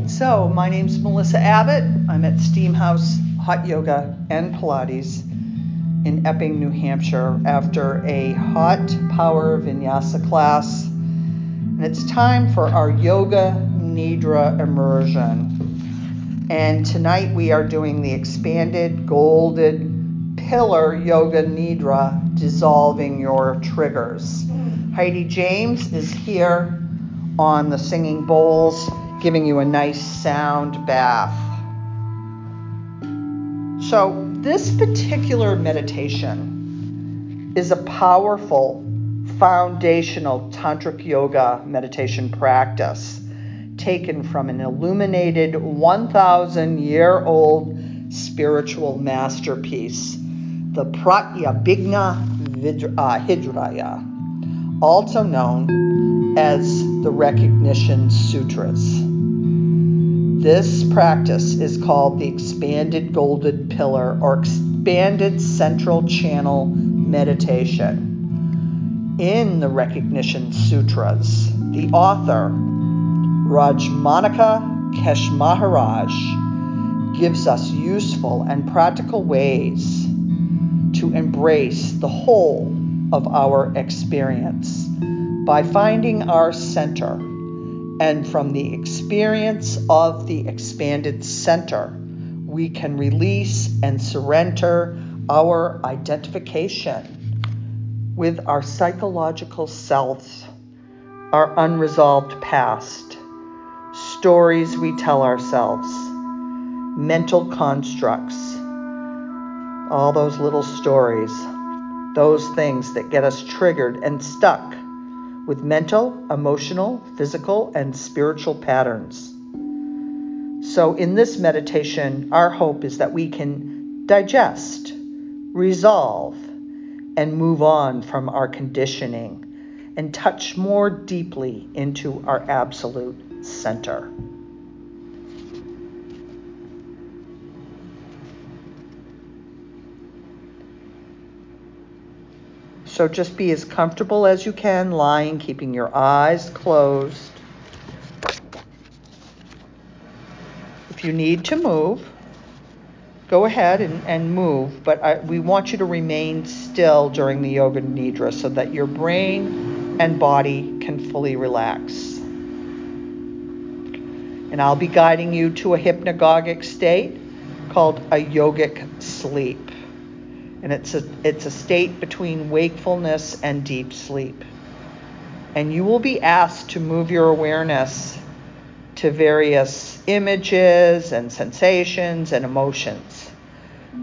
right, so my name's Melissa Abbott. I'm at Steamhouse Hot Yoga and Pilates in Epping, New Hampshire after a hot power vinyasa class. And it's time for our yoga nidra immersion. And tonight we are doing the expanded golden pillar yoga nidra, dissolving your triggers. Heidi James is here on the singing bowls giving you a nice sound bath. So, this particular meditation is a powerful foundational tantric yoga meditation practice taken from an illuminated 1,000 year old spiritual masterpiece, the Pratyabhijna uh, Hridaya, also known as the Recognition Sutras. This practice is called the expanded golden pillar or expanded central channel meditation. In the Recognition Sutras, the author, Rajmanaka Kesh Maharaj, gives us useful and practical ways to embrace the whole of our experience by finding our center. And from the experience of the expanded center, we can release and surrender our identification with our psychological selves, our unresolved past, stories we tell ourselves, mental constructs, all those little stories, those things that get us triggered and stuck with mental, emotional, physical, and spiritual patterns. So, in this meditation, our hope is that we can digest, resolve, and move on from our conditioning and touch more deeply into our absolute center. So just be as comfortable as you can lying, keeping your eyes closed. If you need to move, go ahead and, and move, but I, we want you to remain still during the Yoga Nidra so that your brain and body can fully relax. And I'll be guiding you to a hypnagogic state called a yogic sleep and it's a it's a state between wakefulness and deep sleep. And you will be asked to move your awareness to various images and sensations and emotions.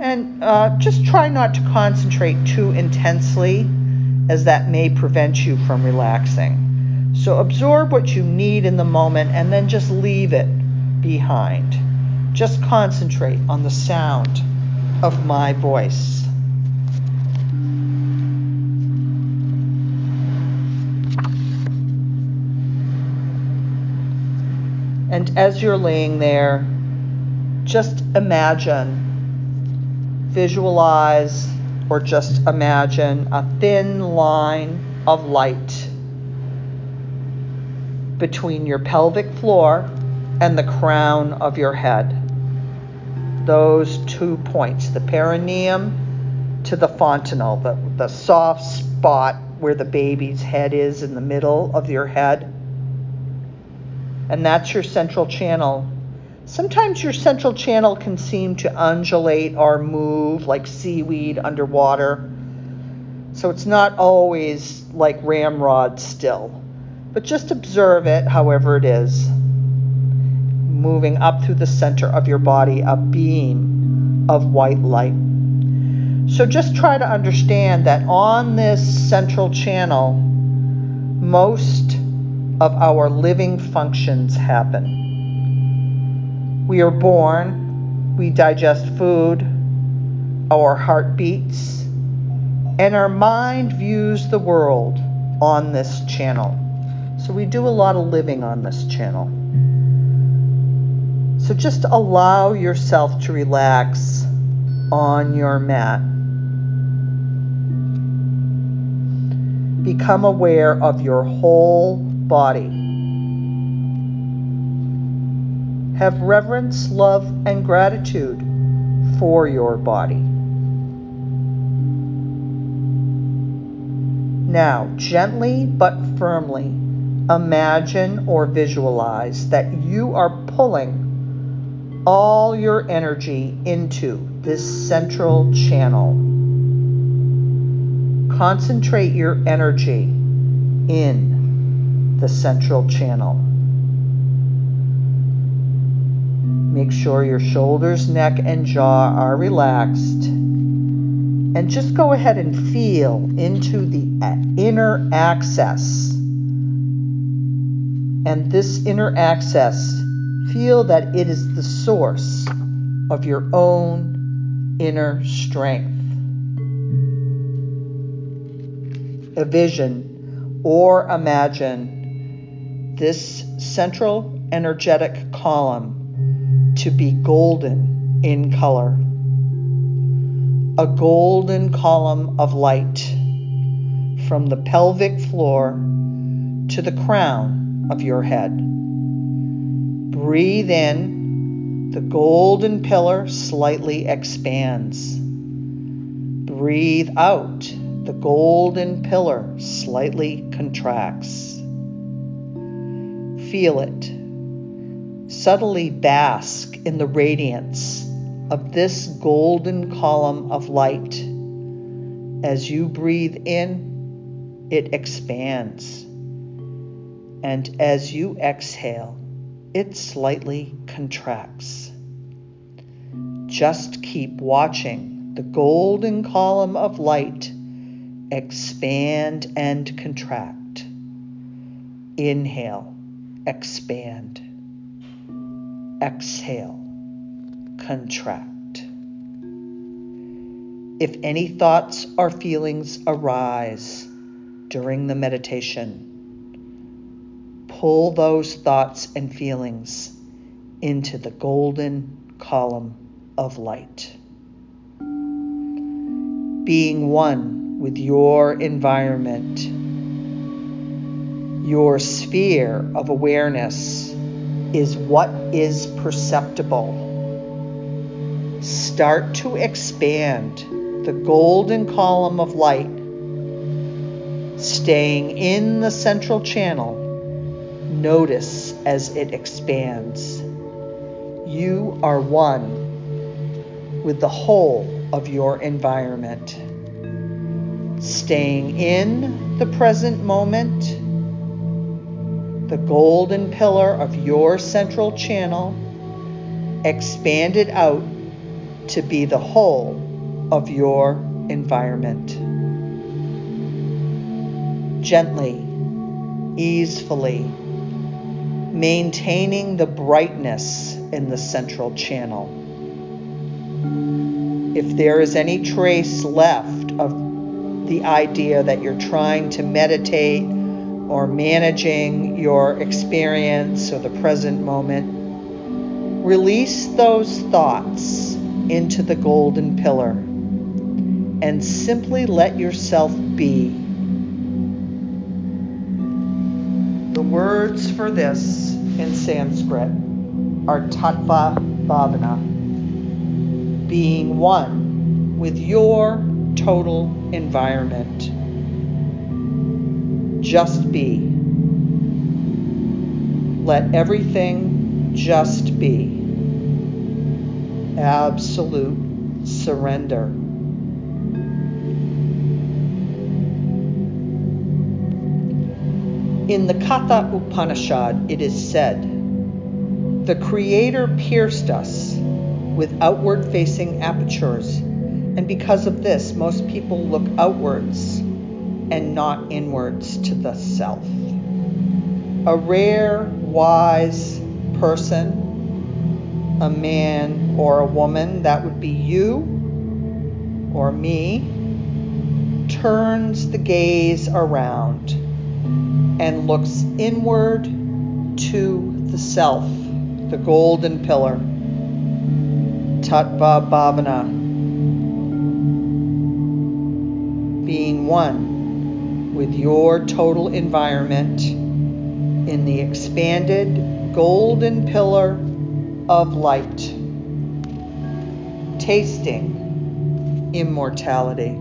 And uh, just try not to concentrate too intensely, as that may prevent you from relaxing. So absorb what you need in the moment and then just leave it behind. Just concentrate on the sound of my voice. And as you're laying there, just imagine, visualize, or just imagine a thin line of light between your pelvic floor and the crown of your head. Those two points, the perineum to the fontanelle, the, the soft spot where the baby's head is in the middle of your head and that's your central channel. Sometimes your central channel can seem to undulate or move like seaweed underwater. So it's not always like ramrod still, but just observe it however it is. Moving up through the center of your body, a beam of white light. So just try to understand that on this central channel, most of our living functions happen. We are born, we digest food, our heart beats, and our mind views the world on this channel. So we do a lot of living on this channel. So just allow yourself to relax on your mat. Become aware of your whole body. have reverence, love, and gratitude for your body. Now, gently but firmly imagine or visualize that you are pulling all your energy into this central channel. Concentrate your energy in the central channel. Make sure your shoulders, neck, and jaw are relaxed. And just go ahead and feel into the inner access. And this inner access, feel that it is the source of your own inner strength. A vision or imagine this central energetic column to be golden in color. A golden column of light from the pelvic floor to the crown of your head. Breathe in, the golden pillar slightly expands. Breathe out, the golden pillar slightly contracts. Feel it. Subtly bask in the radiance of this golden column of light. As you breathe in, it expands. And as you exhale, it slightly contracts. Just keep watching the golden column of light expand and contract. Inhale, expand exhale, contract. If any thoughts or feelings arise during the meditation, pull those thoughts and feelings into the golden column of light. Being one with your environment, your sphere of awareness is what is perceptible. Start to expand the golden column of light, staying in the central channel. Notice as it expands. You are one with the whole of your environment. Staying in the present moment the golden pillar of your central channel expanded out to be the whole of your environment. Gently, easefully, maintaining the brightness in the central channel. If there is any trace left of the idea that you're trying to meditate or managing your experience or the present moment, release those thoughts into the golden pillar and simply let yourself be. The words for this in Sanskrit are tattva bhavana, being one with your total environment just be. Let everything just be. Absolute surrender. In the Katha Upanishad, it is said, The Creator pierced us with outward facing apertures, and because of this, most people look outwards and not inwards to the self. A rare, wise person, a man or a woman, that would be you or me, turns the gaze around and looks inward to the self, the golden pillar. Tattva Bhavana, being one with your total environment in the expanded golden pillar of light, tasting immortality.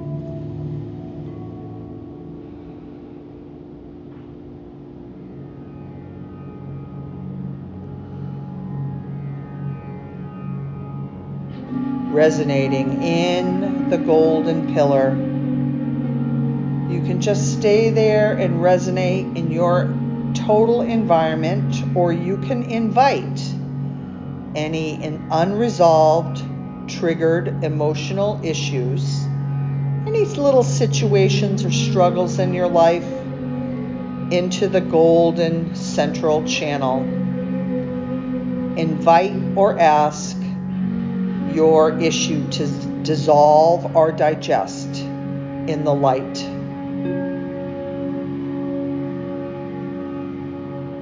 resonating in the golden pillar. You can just stay there and resonate in your total environment, or you can invite any unresolved, triggered emotional issues, any little situations or struggles in your life into the golden central channel. Invite or ask your issue to dissolve or digest in the light.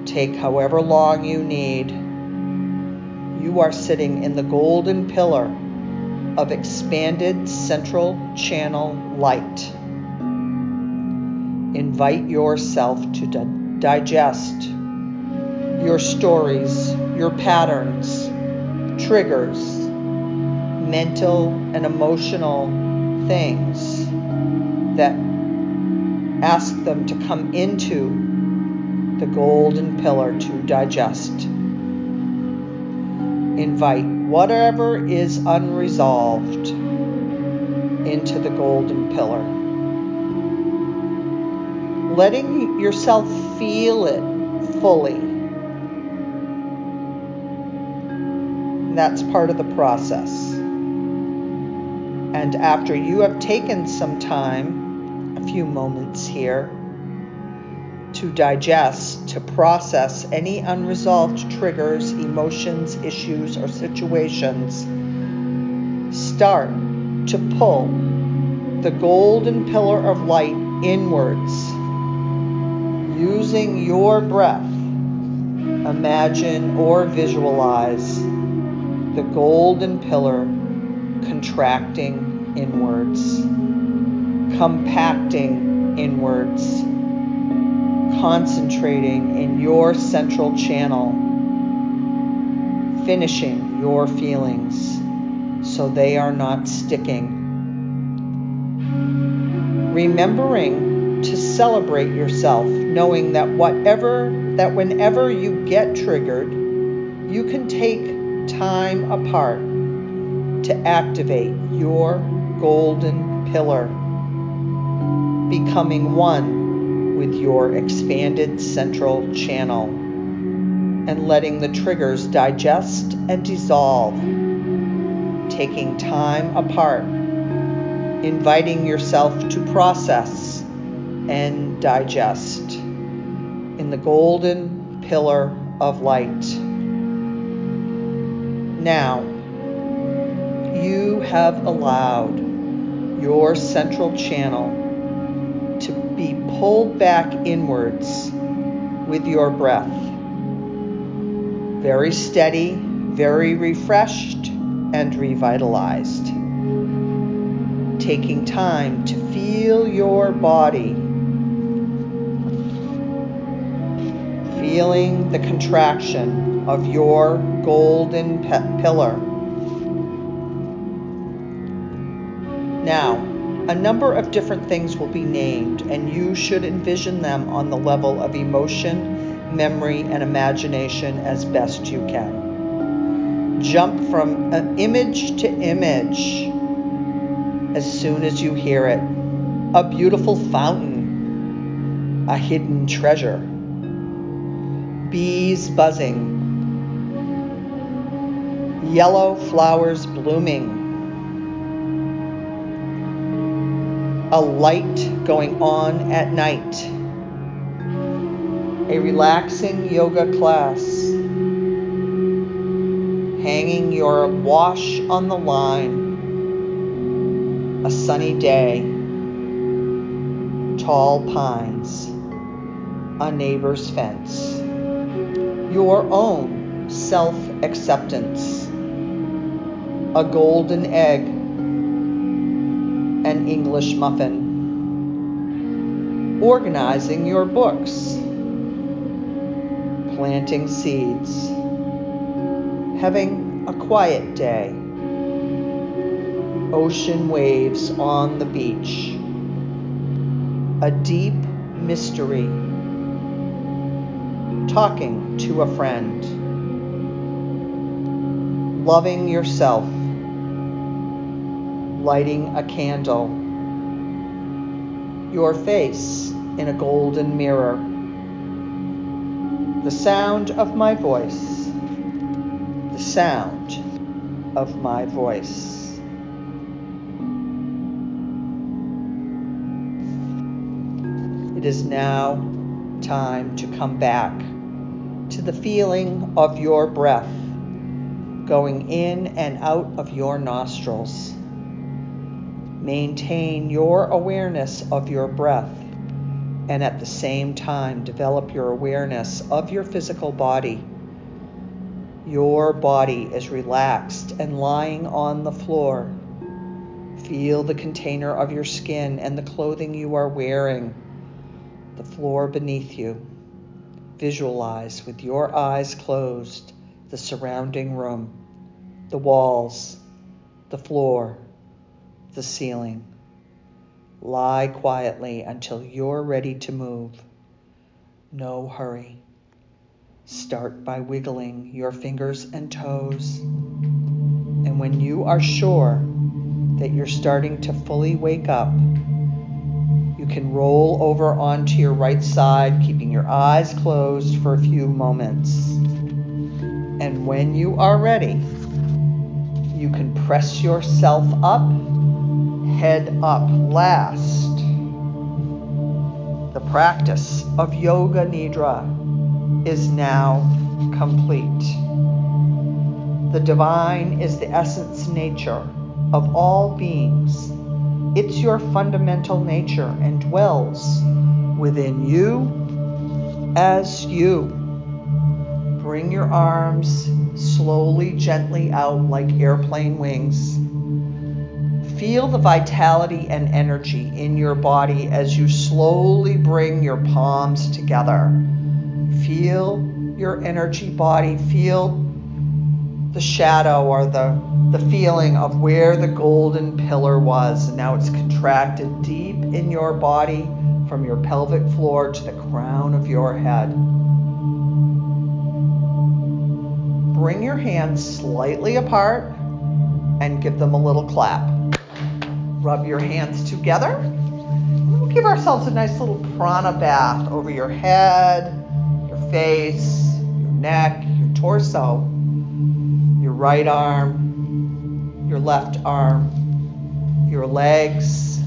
Take however long you need. You are sitting in the golden pillar of expanded central channel light. Invite yourself to di- digest your stories, your patterns, triggers, mental and emotional things that ask them to come into the golden pillar to digest. Invite whatever is unresolved into the golden pillar. Letting yourself feel it fully. that's part of the process. And after you have taken some time, a few moments here, to digest, to process any unresolved triggers, emotions, issues, or situations, start to pull the golden pillar of light inwards using your breath. Imagine or visualize the golden pillar contracting inwards, compacting inwards, concentrating in your central channel, finishing your feelings so they are not sticking. Remembering to celebrate yourself, knowing that whatever that whenever you get triggered, you can take time apart to activate your golden pillar, becoming one with your expanded central channel and letting the triggers digest and dissolve, taking time apart, inviting yourself to process and digest in the golden pillar of light. Now, you have allowed your central channel to be pulled back inwards with your breath. Very steady, very refreshed, and revitalized. Taking time to feel your body, feeling the contraction of your golden pe- pillar Now, a number of different things will be named, and you should envision them on the level of emotion, memory, and imagination as best you can. Jump from uh, image to image as soon as you hear it. A beautiful fountain, a hidden treasure, bees buzzing, yellow flowers blooming a light going on at night, a relaxing yoga class, hanging your wash on the line, a sunny day, tall pines, a neighbor's fence, your own self acceptance, a golden egg English muffin. Organizing your books. Planting seeds. having a quiet day. Ocean waves on the beach. A deep mystery. Talking to a friend. Loving yourself. Lighting a candle. Your face in a golden mirror. The sound of my voice. The sound of my voice. It is now time to come back to the feeling of your breath going in and out of your nostrils. Maintain your awareness of your breath and at the same time develop your awareness of your physical body. Your body is relaxed and lying on the floor. Feel the container of your skin and the clothing you are wearing the floor beneath you. Visualize with your eyes closed the surrounding room, the walls, the floor, the ceiling. Lie quietly until you're ready to move. No hurry. Start by wiggling your fingers and toes. And when you are sure that you're starting to fully wake up, you can roll over onto your right side, keeping your eyes closed for a few moments. And when you are ready, you can press yourself up, head up last. The practice of Yoga Nidra is now complete. The divine is the essence nature of all beings it's your fundamental nature and dwells within you as you. Bring your arms slowly, gently out like airplane wings. Feel the vitality and energy in your body as you slowly bring your palms together. Feel your energy body. Feel the shadow or the the feeling of where the golden pillar was. And now it's contracted deep in your body from your pelvic floor to the crown of your head. Bring your hands slightly apart and give them a little clap. Rub your hands together. We'll give ourselves a nice little prana bath over your head, your face, your neck, your torso, your right arm, your left arm, your legs,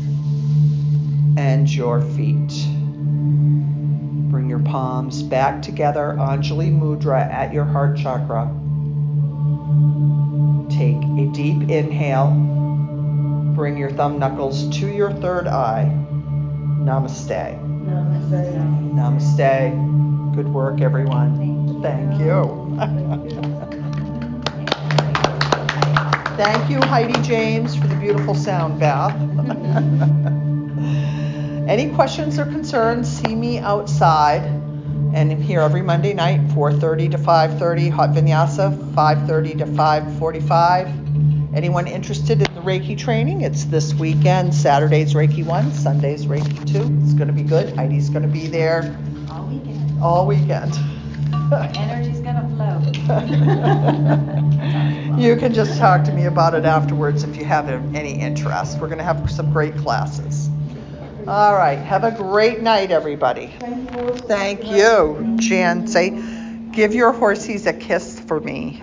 and your feet. Bring your palms back together, Anjali Mudra at your heart chakra. Take a deep inhale. Bring your thumb knuckles to your third eye. Namaste. Namaste. Namaste. Good work, everyone. Thank you. Thank you. Thank you, Heidi James, for the beautiful sound bath. Any questions or concerns, see me outside. And I'm here every Monday night, 4.30 to 5.30, Hot Vinyasa, 5.30 to 5.45. Anyone interested in the Reiki training, it's this weekend. Saturday's Reiki 1, Sunday's Reiki 2. It's going to be good. Heidi's going to be there. All weekend. All weekend. Energy's going to flow. you can just talk to me about it afterwards if you have any interest. We're going to have some great classes. All right. Have a great night, everybody. Thank you. Jan, say, give your horsies a kiss for me.